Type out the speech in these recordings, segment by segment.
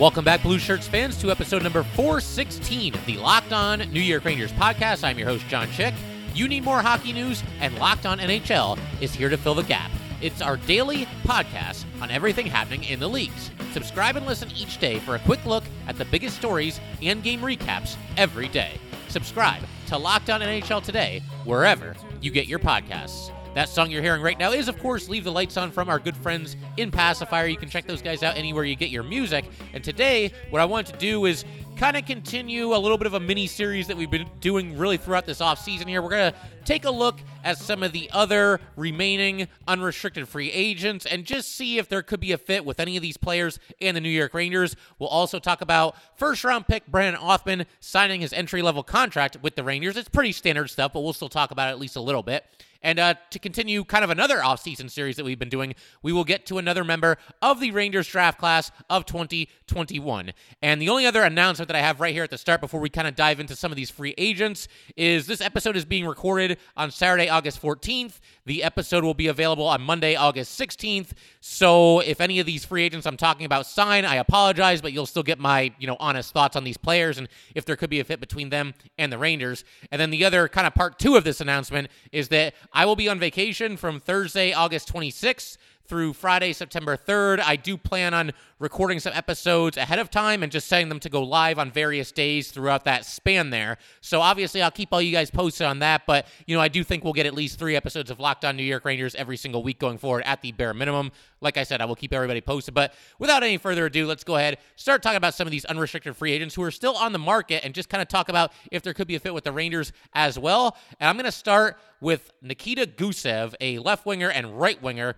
Welcome back, Blue Shirts fans, to episode number 416 of the Locked On New York Rangers podcast. I'm your host, John Chick. You need more hockey news, and Locked On NHL is here to fill the gap. It's our daily podcast on everything happening in the leagues. Subscribe and listen each day for a quick look at the biggest stories and game recaps every day. Subscribe to Locked On NHL today, wherever you get your podcasts. That song you're hearing right now is, of course, Leave the Lights On from our good friends in Pacifier. You can check those guys out anywhere you get your music. And today, what I want to do is kind of continue a little bit of a mini series that we've been doing really throughout this off season here. We're going to take a look at some of the other remaining unrestricted free agents and just see if there could be a fit with any of these players and the New York Rangers. We'll also talk about first round pick Brennan Othmann signing his entry level contract with the Rangers. It's pretty standard stuff, but we'll still talk about it at least a little bit. And uh, to continue kind of another offseason series that we've been doing, we will get to another member of the Rangers draft class of 2021. And the only other announcement that I have right here at the start before we kind of dive into some of these free agents is this episode is being recorded on Saturday, August 14th. The episode will be available on Monday, August 16th. So if any of these free agents I'm talking about sign, I apologize, but you'll still get my, you know, honest thoughts on these players and if there could be a fit between them and the Rangers. And then the other kind of part two of this announcement is that I will be on vacation from Thursday, August 26th through Friday, September 3rd. I do plan on recording some episodes ahead of time and just setting them to go live on various days throughout that span there. So obviously, I'll keep all you guys posted on that. But, you know, I do think we'll get at least three episodes of Locked On New York Rangers every single week going forward at the bare minimum. Like I said, I will keep everybody posted. But without any further ado, let's go ahead, start talking about some of these unrestricted free agents who are still on the market and just kind of talk about if there could be a fit with the Rangers as well. And I'm going to start with Nikita Gusev, a left winger and right winger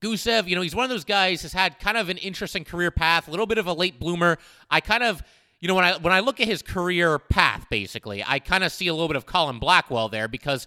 Gusev, you know, he's one of those guys has had kind of an interesting career path, a little bit of a late bloomer. I kind of, you know, when I when I look at his career path, basically, I kind of see a little bit of Colin Blackwell there because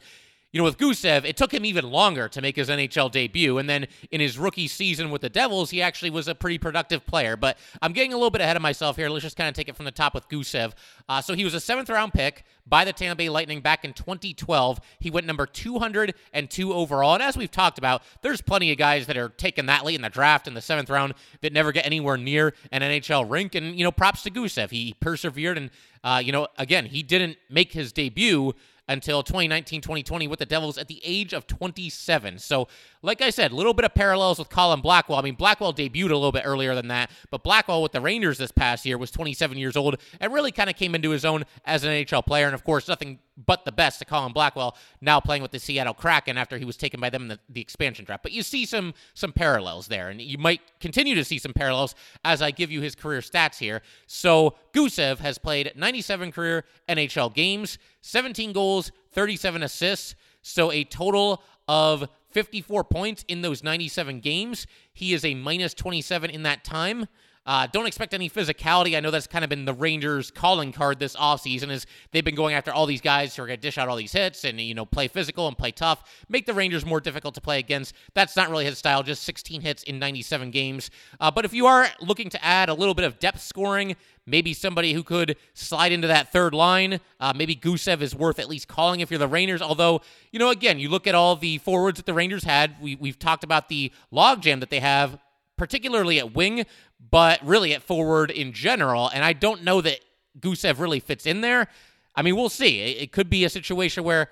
you know, with Gusev, it took him even longer to make his NHL debut. And then in his rookie season with the Devils, he actually was a pretty productive player. But I'm getting a little bit ahead of myself here. Let's just kind of take it from the top with Gusev. Uh, so he was a seventh round pick by the Tampa Bay Lightning back in 2012. He went number 202 overall. And as we've talked about, there's plenty of guys that are taken that late in the draft in the seventh round that never get anywhere near an NHL rink. And, you know, props to Gusev. He persevered. And, uh, you know, again, he didn't make his debut until 2019 2020 with the Devils at the age of 27. So, like I said, a little bit of parallels with Colin Blackwell. I mean, Blackwell debuted a little bit earlier than that, but Blackwell with the Rangers this past year was 27 years old and really kind of came into his own as an NHL player. And of course, nothing but the best to Colin Blackwell now playing with the Seattle Kraken after he was taken by them in the, the expansion draft. But you see some some parallels there, and you might continue to see some parallels as I give you his career stats here. So Gusev has played 97 career NHL games, 17 goals, 37 assists, so a total of 54 points in those 97 games. He is a minus 27 in that time. Uh, don't expect any physicality. I know that's kind of been the Rangers' calling card this offseason is they've been going after all these guys who are going to dish out all these hits and, you know, play physical and play tough, make the Rangers more difficult to play against. That's not really his style, just 16 hits in 97 games. Uh, but if you are looking to add a little bit of depth scoring, maybe somebody who could slide into that third line. Uh, maybe Gusev is worth at least calling if you're the Rangers. Although, you know, again, you look at all the forwards that the Rangers had. We, we've talked about the logjam that they have, particularly at wing, but really at forward in general. And I don't know that Gusev really fits in there. I mean, we'll see. It, it could be a situation where,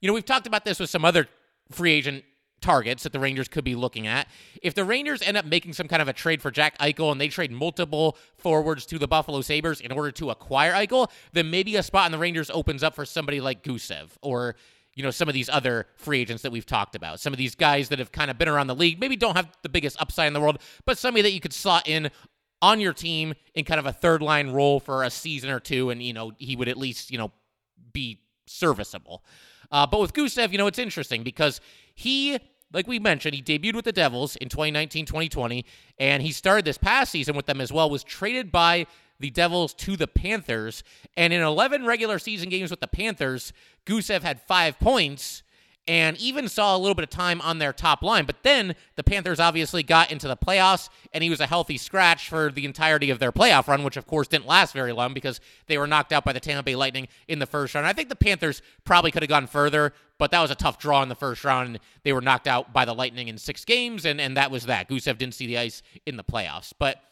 you know, we've talked about this with some other free agent targets that the Rangers could be looking at. If the Rangers end up making some kind of a trade for Jack Eichel and they trade multiple forwards to the Buffalo Sabres in order to acquire Eichel, then maybe a spot in the Rangers opens up for somebody like Gusev or you know some of these other free agents that we've talked about. Some of these guys that have kind of been around the league, maybe don't have the biggest upside in the world, but somebody that you could slot in on your team in kind of a third line role for a season or two and you know he would at least, you know, be serviceable. Uh, but with Gusev, you know, it's interesting because he like we mentioned, he debuted with the Devils in 2019 2020, and he started this past season with them as well, was traded by the Devils to the Panthers. And in 11 regular season games with the Panthers, Gusev had five points and even saw a little bit of time on their top line. But then the Panthers obviously got into the playoffs, and he was a healthy scratch for the entirety of their playoff run, which of course didn't last very long because they were knocked out by the Tampa Bay Lightning in the first round. I think the Panthers probably could have gone further, but that was a tough draw in the first round. They were knocked out by the Lightning in six games, and, and that was that. Gusev didn't see the ice in the playoffs. But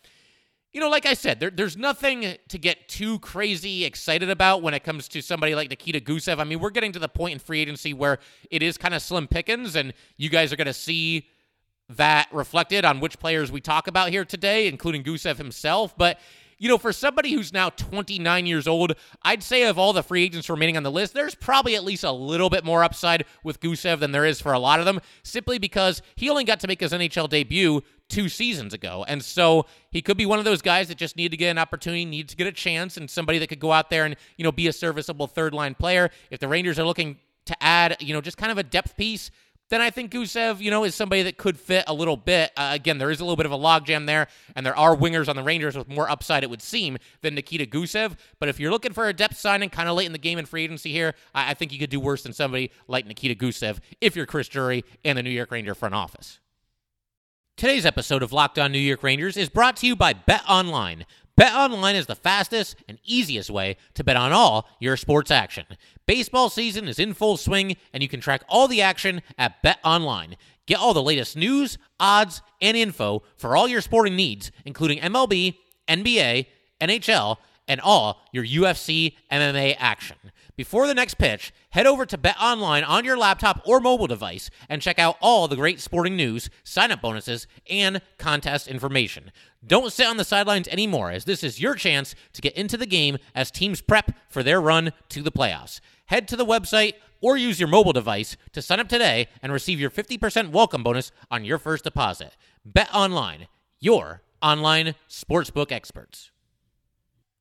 you know, like I said, there, there's nothing to get too crazy excited about when it comes to somebody like Nikita Gusev. I mean, we're getting to the point in free agency where it is kind of slim pickings, and you guys are going to see that reflected on which players we talk about here today, including Gusev himself. But you know, for somebody who's now 29 years old, I'd say of all the free agents remaining on the list, there's probably at least a little bit more upside with Gusev than there is for a lot of them, simply because he only got to make his NHL debut two seasons ago. And so he could be one of those guys that just need to get an opportunity, needs to get a chance, and somebody that could go out there and, you know, be a serviceable third line player. If the Rangers are looking to add, you know, just kind of a depth piece, then I think Gusev, you know, is somebody that could fit a little bit. Uh, again, there is a little bit of a logjam there, and there are wingers on the Rangers with more upside, it would seem, than Nikita Gusev. But if you're looking for a depth signing kind of late in the game in free agency here, I, I think you could do worse than somebody like Nikita Gusev if you're Chris Drury and the New York Ranger front office. Today's episode of Locked On New York Rangers is brought to you by Bet Online. Bet Online is the fastest and easiest way to bet on all your sports action. Baseball season is in full swing, and you can track all the action at Bet Online. Get all the latest news, odds, and info for all your sporting needs, including MLB, NBA, NHL, and all your UFC MMA action. Before the next pitch, head over to Bet Online on your laptop or mobile device and check out all the great sporting news, sign up bonuses, and contest information. Don't sit on the sidelines anymore, as this is your chance to get into the game as teams prep for their run to the playoffs. Head to the website or use your mobile device to sign up today and receive your 50% welcome bonus on your first deposit. Bet Online, your online sportsbook experts.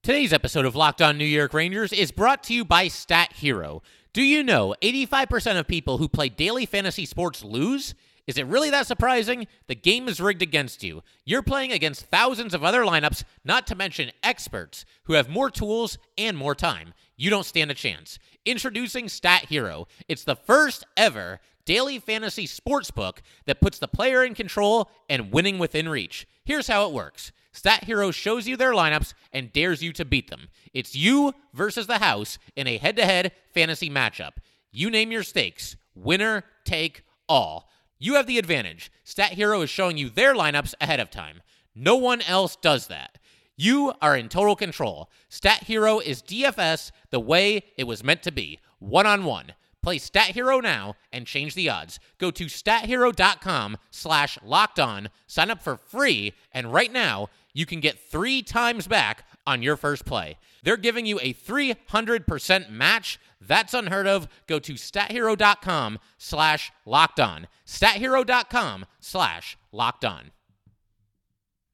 Today's episode of Locked On New York Rangers is brought to you by Stat Hero. Do you know 85% of people who play daily fantasy sports lose? Is it really that surprising? The game is rigged against you. You're playing against thousands of other lineups, not to mention experts who have more tools and more time. You don't stand a chance. Introducing Stat Hero. It's the first ever daily fantasy sports book that puts the player in control and winning within reach. Here's how it works. Stat Hero shows you their lineups and dares you to beat them. It's you versus the house in a head to head fantasy matchup. You name your stakes winner, take all. You have the advantage. Stat Hero is showing you their lineups ahead of time. No one else does that. You are in total control. Stat Hero is DFS the way it was meant to be one on one. Play Stat Hero now and change the odds. Go to stathero.com slash locked on, sign up for free, and right now you can get three times back on your first play. They're giving you a 300% match. That's unheard of. Go to stathero.com slash locked on. stathero.com slash locked on.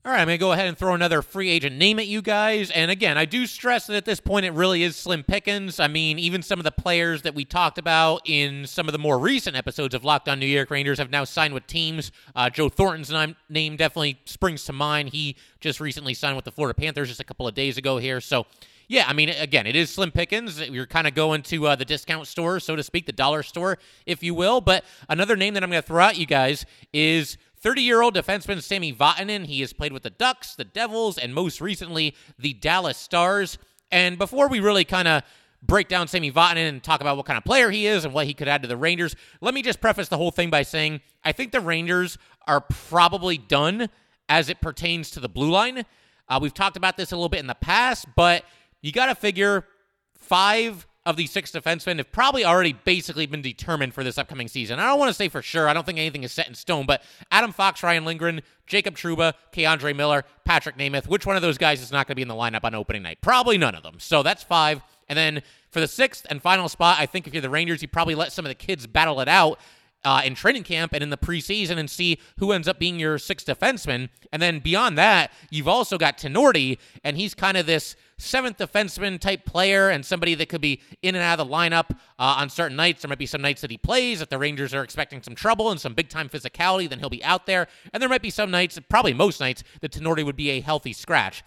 All right, I'm going to go ahead and throw another free agent name at you guys. And again, I do stress that at this point it really is slim pickings. I mean, even some of the players that we talked about in some of the more recent episodes of Locked On New York Rangers have now signed with teams. Uh, Joe Thornton's name definitely springs to mind. He just recently signed with the Florida Panthers just a couple of days ago here. So, yeah, I mean, again, it is slim pickings. You're kind of going to uh, the discount store, so to speak, the dollar store, if you will. But another name that I'm going to throw at you guys is 30 year old defenseman Sami Vatanen. He has played with the Ducks, the Devils, and most recently the Dallas Stars. And before we really kind of break down Sami Vatanen and talk about what kind of player he is and what he could add to the Rangers, let me just preface the whole thing by saying I think the Rangers are probably done as it pertains to the blue line. Uh, we've talked about this a little bit in the past, but you got to figure five of these six defensemen have probably already basically been determined for this upcoming season. I don't want to say for sure. I don't think anything is set in stone, but Adam Fox, Ryan Lindgren, Jacob Trouba, K'Andre Miller, Patrik Nemeth, which one of those guys is not going to be in the lineup on opening night? Probably none of them. So that's five. And then for the sixth and final spot, I think if you're the Rangers, you probably let some of the kids battle it out uh, in training camp and in the preseason and see who ends up being your sixth defenseman. And then beyond that, you've also got Tinordi, and he's kind of this seventh defenseman type player and somebody that could be in and out of the lineup uh, on certain nights. There might be some nights that he plays. If the Rangers are expecting some trouble and some big time physicality, then he'll be out there. And there might be some nights, probably most nights, that Tinordi would be a healthy scratch.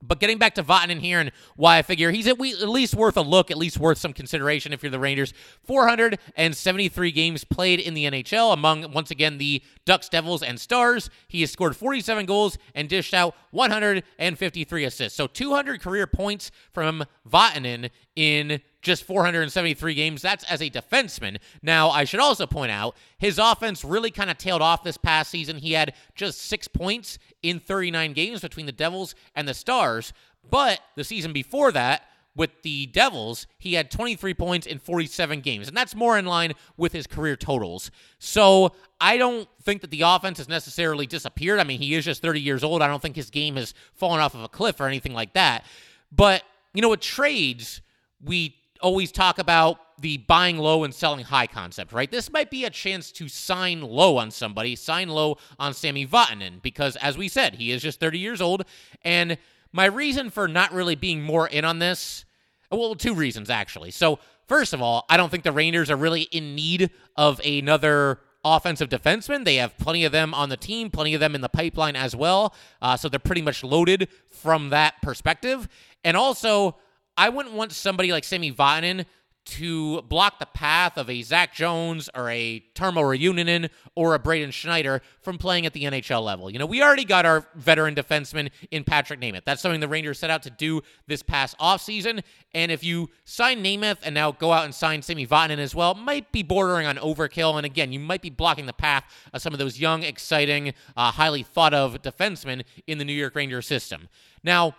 But getting back to Vatanen here and why I figure he's at, least worth a look, at least worth some consideration if you're the Rangers. 473 games played in the NHL among, once again, the Ducks, Devils, and Stars. He has scored 47 goals and dished out 153 assists. So 200 career points from Vatanen in just 473 games. That's as a defenseman. Now, I should also point out his offense really kind of tailed off this past season. He had just six points in 39 games between the Devils and the Stars. But the season before that, with the Devils, he had 23 points in 47 games, and that's more in line with his career totals. So I don't think that the offense has necessarily disappeared. I mean, he is just 30 years old. I don't think his game has fallen off of a cliff or anything like that. But, you know, with trades, we always talk about the buying low and selling high concept, right? This might be a chance to sign low on somebody, sign low on Sami Vatanen, because as we said, he is just 30 years old. And my reason for not really being more in on this, well, two reasons actually. So, first of all, I don't think the Rangers are really in need of another offensive defenseman. They have plenty of them on the team, plenty of them in the pipeline as well. Uh, so they're pretty much loaded from that perspective. And also, I wouldn't want somebody like Sami Vatanen to block the path of a Zach Jones or a Tarmo Reunanen or a Braden Schneider from playing at the NHL level. You know, we already got our veteran defenseman in Patrik Nemeth. That's something the Rangers set out to do this past offseason. And if you sign Nemeth and now go out and sign Sami Vatanen as well, might be bordering on overkill. And again, you might be blocking the path of some of those young, exciting, uh, highly thought of defensemen in the New York Rangers system. Now,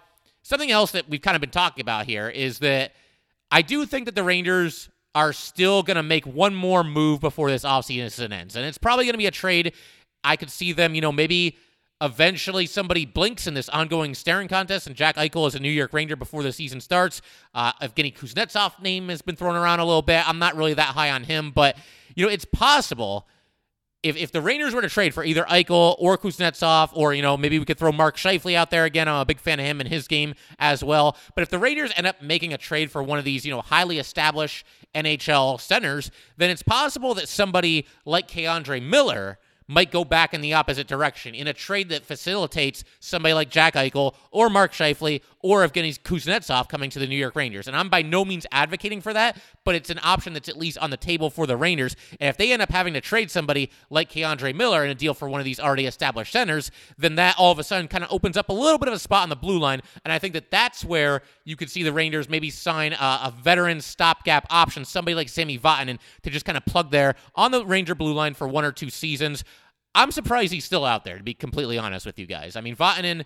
Something else that we've kind of been talking about here is that I do think that the Rangers are still going to make one more move before this offseason ends. And it's probably going to be a trade. I could see them, you know, maybe eventually somebody blinks in this ongoing staring contest, and Jack Eichel is a New York Ranger before the season starts. Uh, Evgeny Kuznetsov name has been thrown around a little bit. I'm not really that high on him, but, you know, it's possible – if, if the Rangers were to trade for either Eichel or Kuznetsov, or, you know, maybe we could throw Mark Scheifele out there again. I'm a big fan of him and his game as well. But if the Rangers end up making a trade for one of these, you know, highly established NHL centers, then it's possible that somebody like K'Andre Miller – might go back in the opposite direction in a trade that facilitates somebody like Jack Eichel or Mark Scheifele or Evgeny Kuznetsov coming to the New York Rangers. And I'm by no means advocating for that, but it's an option that's at least on the table for the Rangers. And if they end up having to trade somebody like K'Andre Miller in a deal for one of these already established centers, then that all of a sudden kind of opens up a little bit of a spot on the blue line. And I think that that's where you could see the Rangers maybe sign a, a veteran stopgap option, somebody like Sami Vatanen, to just kind of plug there on the Ranger blue line for one or two seasons. I'm surprised he's still out there, to be completely honest with you guys. I mean, Vatanen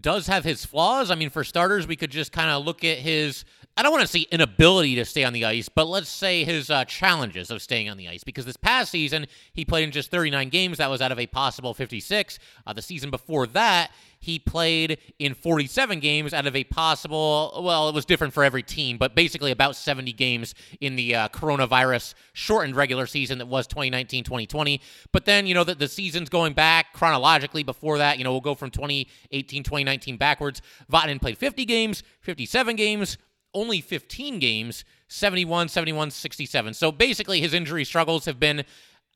does have his flaws. I mean, for starters, we could just kind of look at his, I don't want to say inability to stay on the ice, but let's say his uh, challenges of staying on the ice. Because this past season, he played in just 39 games. That was out of a possible 56. Uh, the season before that, he played in 47 games out of a possible, well, it was different for every team, but basically about 70 games in the uh, coronavirus shortened regular season that was 2019 2020. But then, you know, the, the seasons going back chronologically before that, you know, we'll go from 2018 2019 backwards. Vatanen played 50 games, 57 games, only 15 games, 71, 71, 67. So basically, his injury struggles have been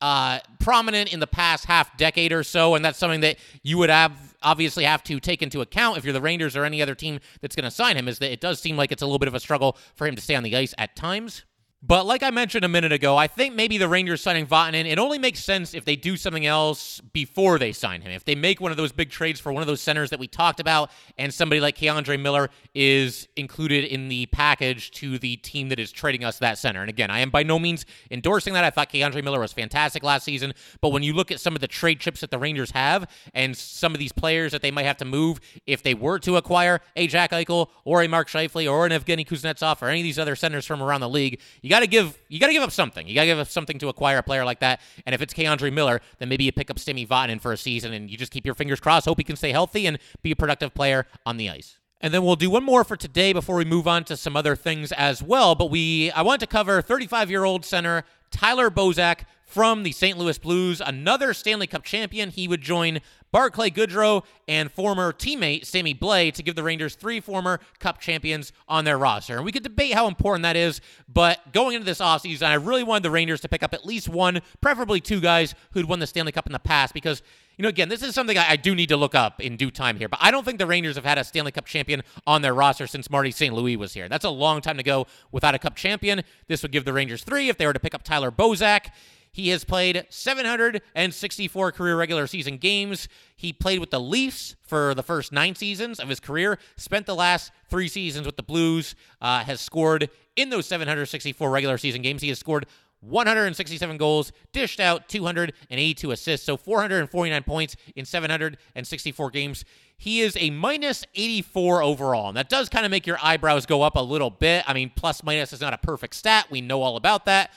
uh, prominent in the past half decade or so, and that's something that you would have obviously have to take into account if you're the Rangers or any other team that's going to sign him. Is that it does seem like it's a little bit of a struggle for him to stay on the ice at times. But like I mentioned a minute ago, I think maybe the Rangers signing Vatanen, it only makes sense if they do something else before they sign him. If they make one of those big trades for one of those centers that we talked about, and somebody like K'Andre Miller is included in the package to the team that is trading us that center. And again, I am by no means endorsing that. I thought K'Andre Miller was fantastic last season. But when you look at some of the trade chips that the Rangers have and some of these players that they might have to move if they were to acquire a Jack Eichel or a Mark Scheifele or an Evgeny Kuznetsov or any of these other centers from around the league, you got to give you got to give up something. You got to give up something to acquire a player like that. And if it's K'Andre Miller, then maybe you pick up Sami Vatanen for a season and you just keep your fingers crossed, hope he can stay healthy and be a productive player on the ice. And then we'll do one more for today before we move on to some other things as well. But we I want to cover 35 year old center Tyler Bozak from the St. Louis Blues, another Stanley Cup champion. He would join Barclay Goodrow and former teammate Sammy Blais to give the Rangers three former Cup champions on their roster. And we could debate how important that is, but going into this offseason, I really wanted the Rangers to pick up at least one, preferably two guys who'd won the Stanley Cup in the past because you know, again, this is something I, I, do need to look up in due time here, but I don't think the Rangers have had a Stanley Cup champion on their roster since Marty St. Louis was here. That's a long time to go without a Cup champion. This would give the Rangers three if they were to pick up Tyler Bozak. He has played 764 career regular season games. He played with the Leafs for the first nine seasons of his career, spent the last three seasons with the Blues, uh, has scored in those 764 regular season games. He has scored 167 goals, dished out 282 assists, so 449 points in 764 games. He is a minus 84 overall, and that does kind of make your eyebrows go up a little bit. I mean, plus minus is not a perfect stat. We know all about that.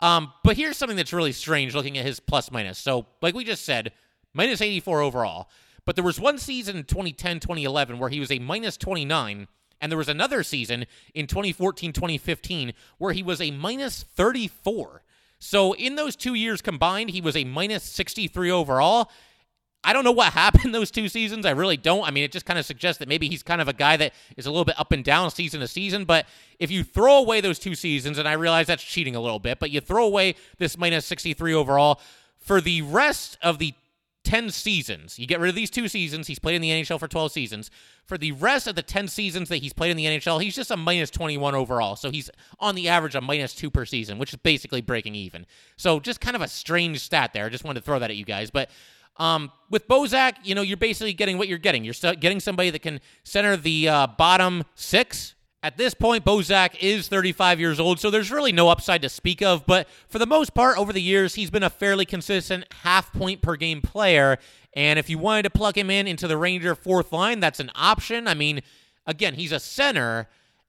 Um, but here's something that's really strange looking at his plus minus. So, like we just said, minus 84 overall. But there was one season in 2010 2011 where he was a minus 29. And there was another season in 2014 2015 where he was a minus 34. So, in those two years combined, he was a minus 63 overall. I don't know what happened those two seasons. I really don't. I mean, it just kind of suggests that maybe he's kind of a guy that is a little bit up and down season to season. But if you throw away those two seasons, and I realize that's cheating a little bit, but you throw away this minus 63 overall for the rest of the 10 seasons, you get rid of these two seasons. He's played in the NHL for 12 seasons. For the rest of the 10 seasons that he's played in the NHL, he's just a minus 21 overall. So he's on the average a minus two per season, which is basically breaking even. So just kind of a strange stat there. I just wanted to throw that at you guys. But um, with Bozak, you know, you're basically getting what you're getting. You're getting somebody that can center the uh, bottom six. At this point, Bozak is 35 years old, so there's really no upside to speak of. But for the most part, over the years, he's been a fairly consistent half point per game player. And if you wanted to plug him in into the Ranger fourth line, that's an option. I mean, again, he's a center,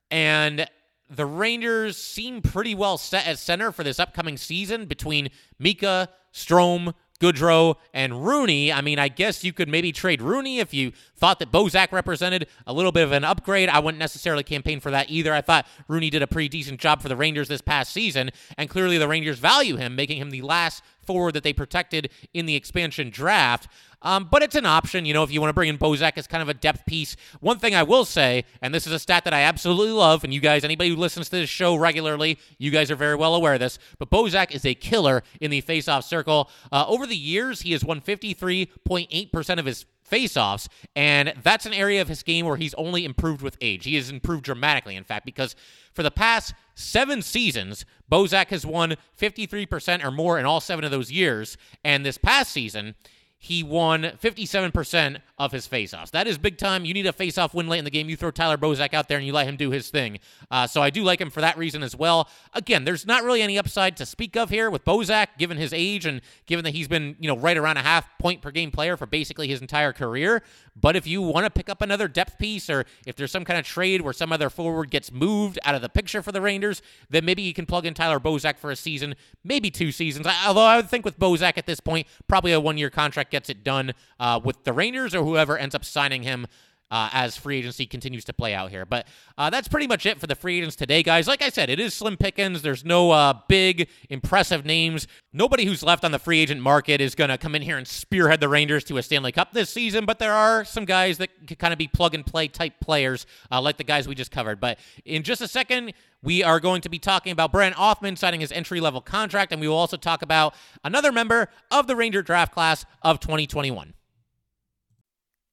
and the Rangers seem pretty well set at center for this upcoming season between Mika, Strome, Goodrow and Rooney. I mean, I guess you could maybe trade Rooney if you thought that Bozak represented a little bit of an upgrade. I wouldn't necessarily campaign for that either. I thought Rooney did a pretty decent job for the Rangers this past season, and clearly the Rangers value him, making him the last forward that they protected in the expansion draft. Um, but it's an option, you know, if you want to bring in Bozak as kind of a depth piece. One thing I will say, and this is a stat that I absolutely love, and you guys, anybody who listens to this show regularly, you guys are very well aware of this, but Bozak is a killer in the faceoff circle. Uh, over the years, he has won 53.8% of his faceoffs, and that's an area of his game where he's only improved with age. He has improved dramatically, in fact, because for the past seven seasons, Bozak has won 53% or more in all seven of those years, and this past season, he won 57% of his faceoffs. That is big time. You need a faceoff win late in the game. You throw Tyler Bozak out there and you let him do his thing. Uh, so I do like him for that reason as well. Again, there's not really any upside to speak of here with Bozak, given his age and given that he's been, you know, right around a half point per game player for basically his entire career. But if you want to pick up another depth piece or if there's some kind of trade where some other forward gets moved out of the picture for the Rangers, then maybe you can plug in Tyler Bozak for a season, maybe two seasons. Although I would think with Bozak at this point, probably a one year contract gets it done uh, with the Rangers or whoever ends up signing him uh, as free agency continues to play out here. But uh, that's pretty much it for the free agents today, guys. Like I said, it is slim pickings. There's no uh, big, impressive names. Nobody who's left on the free agent market is going to come in here and spearhead the Rangers to a Stanley Cup this season, but there are some guys that could kind of be plug and play type players, uh, like the guys we just covered. But in just a second, we are going to be talking about Brent Othmann signing his entry level contract, and we will also talk about another member of the Ranger draft class of 2021.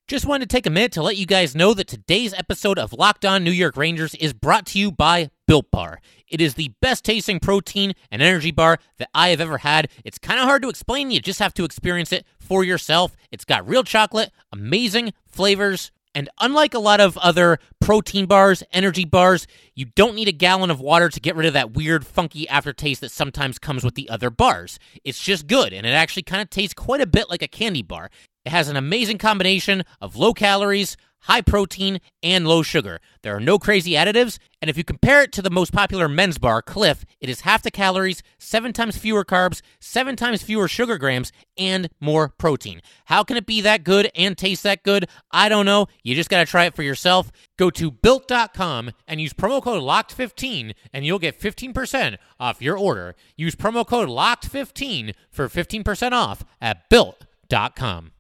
Just wanted to take a minute to let you guys know that today's episode of Locked On New York Rangers is brought to you by Built Bar. It is the best tasting protein and energy bar that I have ever had. It's kind of hard to explain, you just have to experience it for yourself. It's got real chocolate, amazing flavors, and unlike a lot of other protein bars, energy bars, you don't need a gallon of water to get rid of that weird, funky aftertaste that sometimes comes with the other bars. It's just good, and it actually kind of tastes quite a bit like a candy bar. It has an amazing combination of low calories, high protein, and low sugar. There are no crazy additives, and if you compare it to the most popular men's bar, Clif, it is half the calories, seven times fewer carbs, seven times fewer sugar grams, and more protein. How can it be that good and taste that good? I don't know. You just got to try it for yourself. Go to built.com and use promo code LOCKED15 and you'll get 15% off your order. Use promo code LOCKED15 for 15% off at built.com.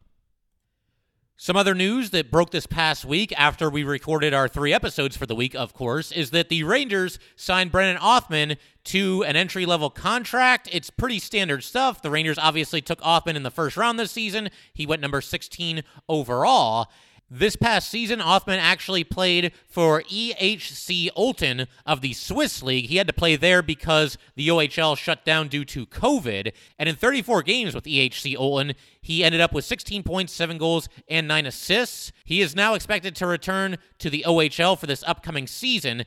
Some other news that broke this past week after we recorded our three episodes for the week, of course, is that the Rangers signed Brennan Othmann to an entry level contract. It's pretty standard stuff. The Rangers obviously took Othmann in the first round this season. He went number 16 overall. This past season, Othmann actually played for EHC Olten of the Swiss League. He had to play there because the OHL shut down due to COVID. And in 34 games with EHC Olten, he ended up with 16 points, 7 goals, and 9 assists. He is now expected to return to the OHL for this upcoming season.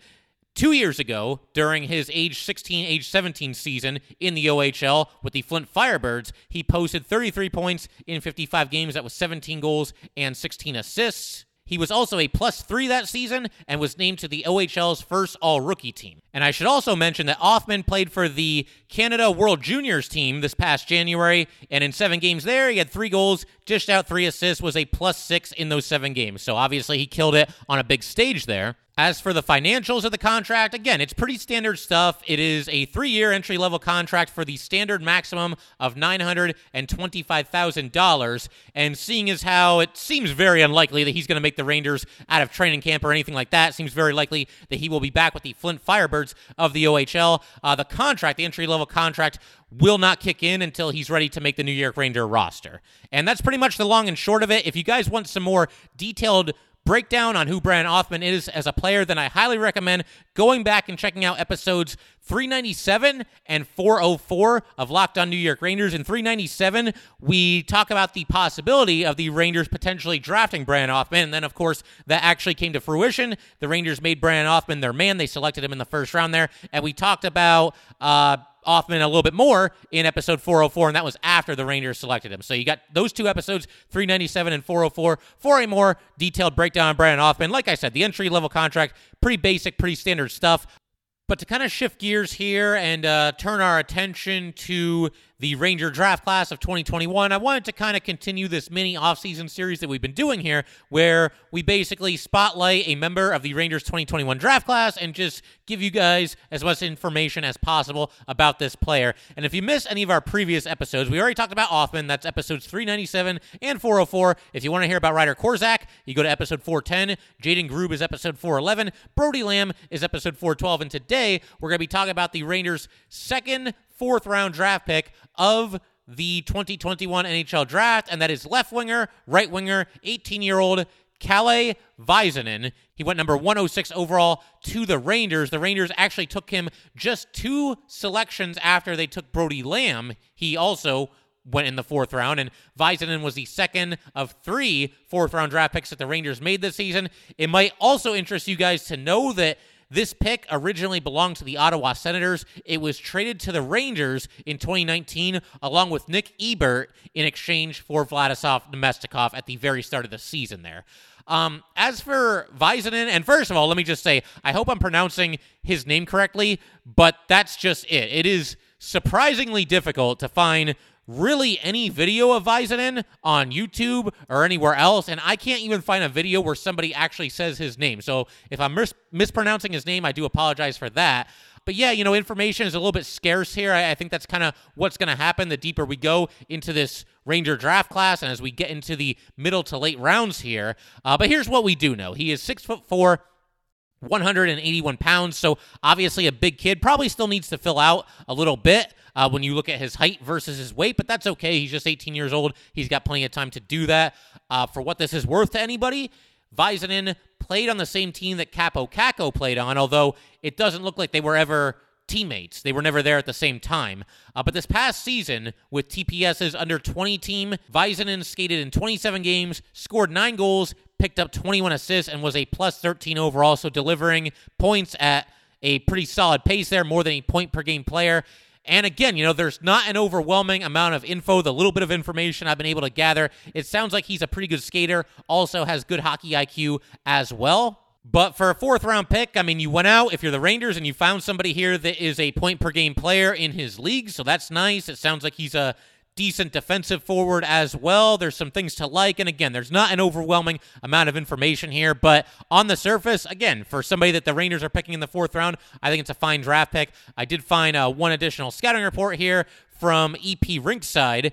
Two years ago, during his age 16, age 17 season in the OHL with the Flint Firebirds, he posted 33 points in 55 games. That was 17 goals and 16 assists. He was also a plus three that season and was named to the OHL's first all rookie team. And I should also mention that Othmann played for the Canada World Juniors team this past January, and in seven games there, he had three goals, dished out three assists, was a plus six in those seven games. So obviously, he killed it on a big stage there. As for the financials of the contract, again, it's pretty standard stuff. It is a three year entry level contract for the standard maximum of $925,000. And seeing as how it seems very unlikely that he's going to make the Rangers out of training camp or anything like that, seems very likely that he will be back with the Flint Firebirds of the OHL. Uh, the contract, the entry level contract, will not kick in until he's ready to make the New York Ranger roster. And that's pretty much the long and short of it. If you guys want some more detailed breakdown on who Brennan Othmann is as a player, then I highly recommend going back and checking out episodes 397 and 404 of Locked On New York Rangers. In 397, we talk about the possibility of the Rangers potentially drafting Brennan Othmann. And then, of course, that actually came to fruition. The Rangers made Brennan Othmann their man. They selected him in the first round there. And we talked about, uh, Othmann a little bit more in episode 404, and that was after the Rangers selected him. So you got those two episodes, 397 and 404, for a more detailed breakdown on Brennan Othmann. Like I said, the entry level contract, pretty basic, pretty standard stuff. But to kind of shift gears here and uh, turn our attention to the Ranger draft class of 2021, I wanted to kind of continue this mini offseason series that we've been doing here, where we basically spotlight a member of the Rangers 2021 draft class and just give you guys as much information as possible about this player. And if you miss any of our previous episodes, we already talked about Othmann. That's episodes 397 and 404. If you want to hear about Ryder Korczak, you go to episode 410. Jayden Grubbe is episode 411. Brody Lamb is episode 412. And today, we're going to be talking about the Rangers' second fourth round draft pick of the 2021 NHL draft, and that is left winger, right winger, 18 year old Kalle Väisänen. He went number 106 overall to the Rangers. The Rangers actually took him just two selections after they took Brody Lamb. He also went in the fourth round, and Väisänen was the second of three fourth round draft picks that the Rangers made this season. It might also interest you guys to know that this pick originally belonged to the Ottawa Senators. It was traded to the Rangers in 2019 along with Nick Ebert in exchange for Vladislav Namestnikov at the very start of the season there. Um, as for Väisänen, and first of all, let me just say, I hope I'm pronouncing his name correctly, but that's just it. It is surprisingly difficult to find really any video of Väisänen on YouTube or anywhere else, and I can't even find a video where somebody actually says his name. So if I'm mis- mispronouncing his name, I do apologize for that. But yeah, you know, information is a little bit scarce here. I, I think that's kind of what's going to happen the deeper we go into this Ranger draft class and as we get into the middle to late rounds here. Uh, but here's what we do know: he is six foot four. 181 pounds, so obviously a big kid. Probably still needs to fill out a little bit uh, when you look at his height versus his weight, but that's okay. He's just 18 years old. He's got plenty of time to do that. Uh, for what this is worth to anybody, Väisänen played on the same team that Kaapo Kakko played on, although it doesn't look like they were ever teammates. They were never there at the same time. Uh, but this past season, with TPS's under 20 team, Väisänen skated in 27 games, scored nine goals, picked up 21 assists, and was a plus 13 overall, so delivering points at a pretty solid pace there, more than a point per game player. And again, you know, there's not an overwhelming amount of info. The little bit of information I've been able to gather, it sounds like he's a pretty good skater, also has good hockey IQ as well. But for a fourth round pick, I mean, you went out if you're the Rangers and you found somebody here that is a point per game player in his league. So that's nice. It sounds like he's a decent defensive forward as well. There's some things to like. And again, there's not an overwhelming amount of information here, but on the surface, again, for somebody that the Rangers are picking in the fourth round, I think it's a fine draft pick. I did find uh, one additional scouting report here from EP Rinkside.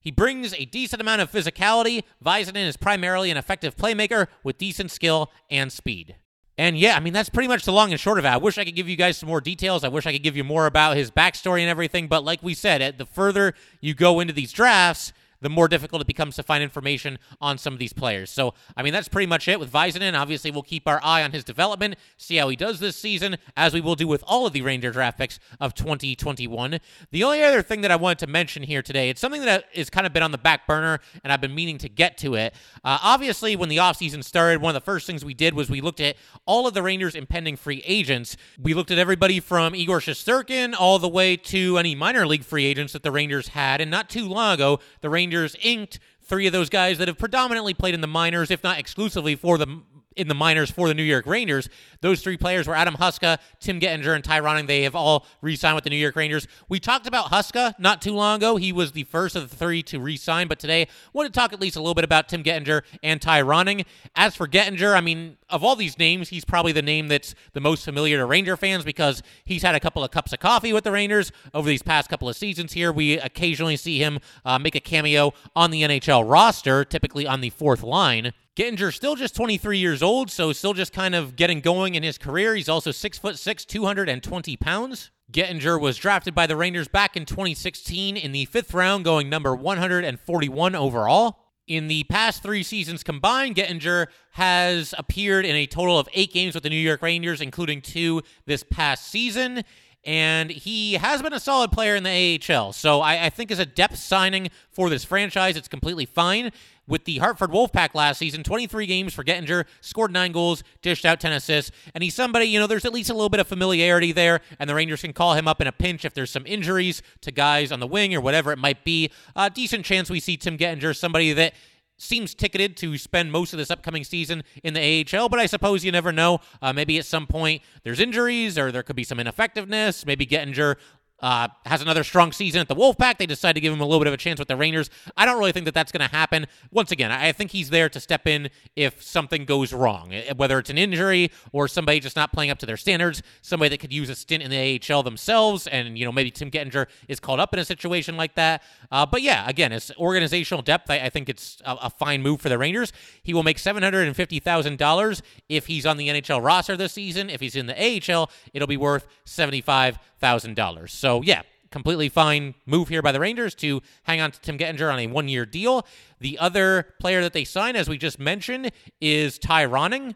He brings a decent amount of physicality. Väisänen is primarily an effective playmaker with decent skill and speed. And yeah, I mean, that's pretty much the long and short of it. I wish I could give you guys some more details. I wish I could give you more about his backstory and everything. But like we said, the further you go into these drafts, the more difficult it becomes to find information on some of these players. So, I mean, that's pretty much it with Väisänen. Obviously, we'll keep our eye on his development, see how he does this season, as we will do with all of the Ranger draft picks of 2021. The only other thing that I wanted to mention here today, it's something that has kind of been on the back burner, and I've been meaning to get to it. Uh, obviously, when the offseason started, one of the first things we did was we looked at all of the Rangers' impending free agents. We looked at everybody from Igor Shesterkin all the way to any minor league free agents that the Rangers had, and not too long ago, the Rangers Rangers inked three of those guys that have predominantly played in the minors, if not exclusively for the in the minors for the New York Rangers. Those three players were Adam Huska, Tim Gettinger, and Ty Ronning. They have all re-signed with the New York Rangers. We talked about Huska not too long ago. He was the first of the three to re-sign, but today I want to talk at least a little bit about Tim Gettinger and Ty Ronning. As for Gettinger, I mean, of all these names, he's probably the name that's the most familiar to Ranger fans because he's had a couple of cups of coffee with the Rangers over these past couple of seasons here. We occasionally see him uh, make a cameo on the NHL roster, typically on the fourth line. Gettinger still just 23 years old, so still just kind of getting going in his career. He's also six foot six, 220 pounds. Gettinger was drafted by the Rangers back in 2016 in the fifth round, going number 141 overall. In the past three seasons combined, Gettinger has appeared in a total of eight games with the New York Rangers, including two this past season and he has been a solid player in the AHL. So I, I, think as a depth signing for this franchise, it's completely fine. With the Hartford Wolfpack last season, 23 games for Gettinger, scored nine goals, dished out 10 assists, and he's somebody, you know, there's at least a little bit of familiarity there, and the Rangers can call him up in a pinch if there's some injuries to guys on the wing or whatever it might be. A decent chance we see Tim Gettinger, somebody that seems ticketed to spend most of this upcoming season in the AHL, but I suppose you never know. Uh, maybe at some point there's injuries or there could be some ineffectiveness. Maybe Gettinger uh, has another strong season at the Wolfpack. They decide to give him a little bit of a chance with the Rangers. I don't really think that that's going to happen. Once again, I think he's there to step in if something goes wrong, eh, whether it's an injury or somebody just not playing up to their standards, somebody that could use a stint in the AHL themselves, and you know maybe Tim Gettinger is called up in a situation like that. Uh, but yeah, again, it's organizational depth. I, I think it's a, a, fine move for the Rangers. He will make seven hundred and fifty thousand dollars if he's on the NHL roster this season. If he's in the AHL, it'll be worth seventy five thousand dollars. So yeah, completely fine move here by the Rangers to hang on to Tim Gettinger on a one year deal. The other player that they sign, as we just mentioned, is Ty Ronning.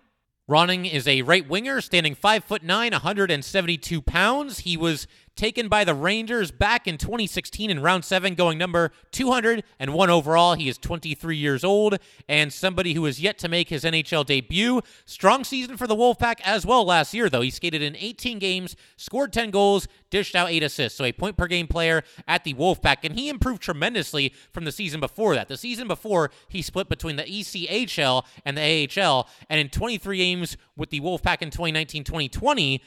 Ronning is a right winger, standing five foot nine, 172 pounds. He was taken by the Rangers back in 2016 in round seven, going number 201 overall. He is 23 years old and somebody who has yet to make his NHL debut. Strong season for the Wolfpack as well last year, though. He skated in 18 games, scored 10 goals, dished out eight assists. So a point per game player at the Wolfpack. And he improved tremendously from the season before that. The season before, he split between the ECHL and the AHL. And in 23 games with the Wolfpack in 2019 2020,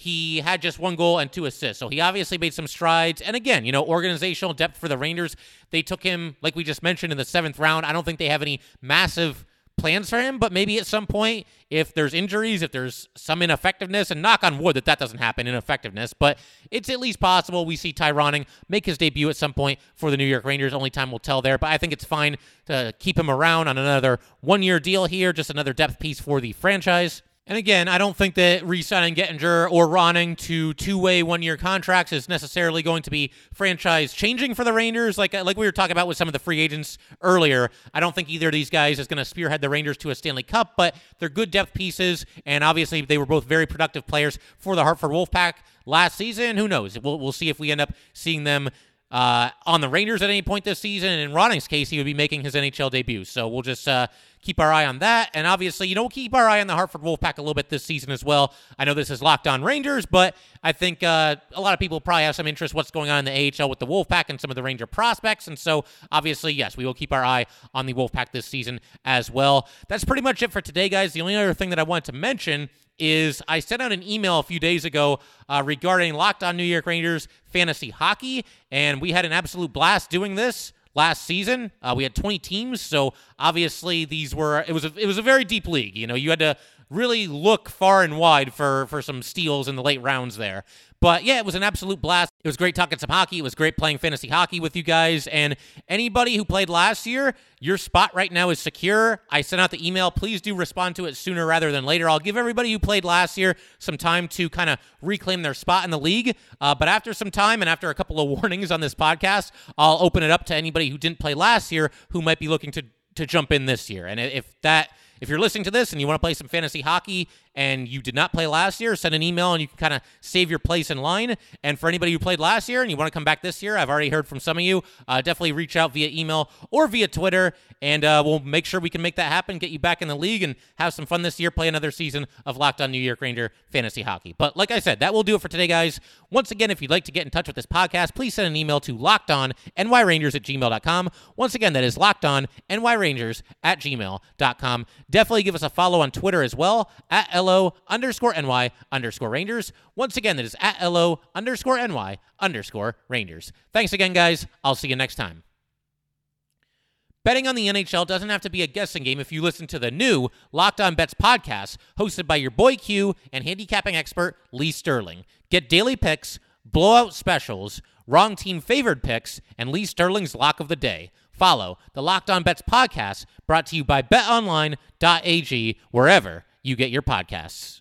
he had just one goal and two assists. So he obviously made some strides. And again, you know, organizational depth for the Rangers. They took him, like we just mentioned, in the seventh round. I don't think they have any massive plans for him, but maybe at some point, if there's injuries, if there's some ineffectiveness, and knock on wood that that doesn't happen, ineffectiveness, but it's at least possible we see Ty Ronning make his debut at some point for the New York Rangers. Only time will tell there, but I think it's fine to keep him around on another one year deal here, just another depth piece for the franchise. And again, I don't think that re-signing Gettinger or Ronning to two-way one-year contracts is necessarily going to be franchise changing for the Rangers. Like uh, like we were talking about with some of the free agents earlier, I don't think either of these guys is going to spearhead the Rangers to a Stanley Cup, but they're good depth pieces, and obviously they were both very productive players for the Hartford Wolfpack last season. Who knows? We'll we'll see if we end up seeing them uh, on the Rangers at any point this season. And in Ronning's case, he would be making his NHL debut. So we'll just uh, keep our eye on that. And obviously, you know, we'll keep our eye on the Hartford Wolfpack a little bit this season as well. I know this is locked on Rangers, but I think uh, a lot of people probably have some interest what's going on in the AHL with the Wolfpack and some of the Ranger prospects. And so, obviously, yes, we will keep our eye on the Wolfpack this season as well. That's pretty much it for today, guys. The only other thing that I wanted to mention is I sent out an email a few days ago uh, regarding Locked On New York Rangers fantasy hockey, and we had an absolute blast doing this last season. Uh, we had 20 teams, so obviously these were it was a, it was a very deep league. You know, you had to really look far and wide for for some steals in the late rounds there. But yeah, it was an absolute blast. It was great talking some hockey. It was great playing fantasy hockey with you guys. And anybody who played last year, your spot right now is secure. I sent out the email. Please do respond to it sooner rather than later. I'll give everybody who played last year some time to kind of reclaim their spot in the league. Uh, but after some time and after a couple of warnings on this podcast, I'll open it up to anybody who didn't play last year who might be looking to to jump in this year. And if that if you're listening to this and you want to play some fantasy hockey and you did not play last year, send an email and you can kind of save your place in line. And for anybody who played last year and you want to come back this year, I've already heard from some of you. Uh, definitely reach out via email or via Twitter, and uh, we'll make sure we can make that happen, get you back in the league, and have some fun this year. Play another season of Locked On New York Ranger fantasy hockey. But like I said, that will do it for today, guys. Once again, if you'd like to get in touch with this podcast, please send an email to lockedonnyrangers at gmail.com. Once again, that is lockedonnyrangers at gmail.com. Definitely give us a follow on Twitter as well at LO underscore NY underscore Rangers. Once again, that is at LO underscore NY underscore Rangers. Thanks again, guys. I'll see you next time. Betting on the NHL doesn't have to be a guessing game if you listen to the new Locked On Bets podcast, hosted by your boy Q and handicapping expert Lee Sterling. Get daily picks, blowout specials, wrong team favored picks, and Lee Sterling's lock of the day. Follow the Locked On Bets podcast brought to you by betonline.ag wherever you get your podcasts.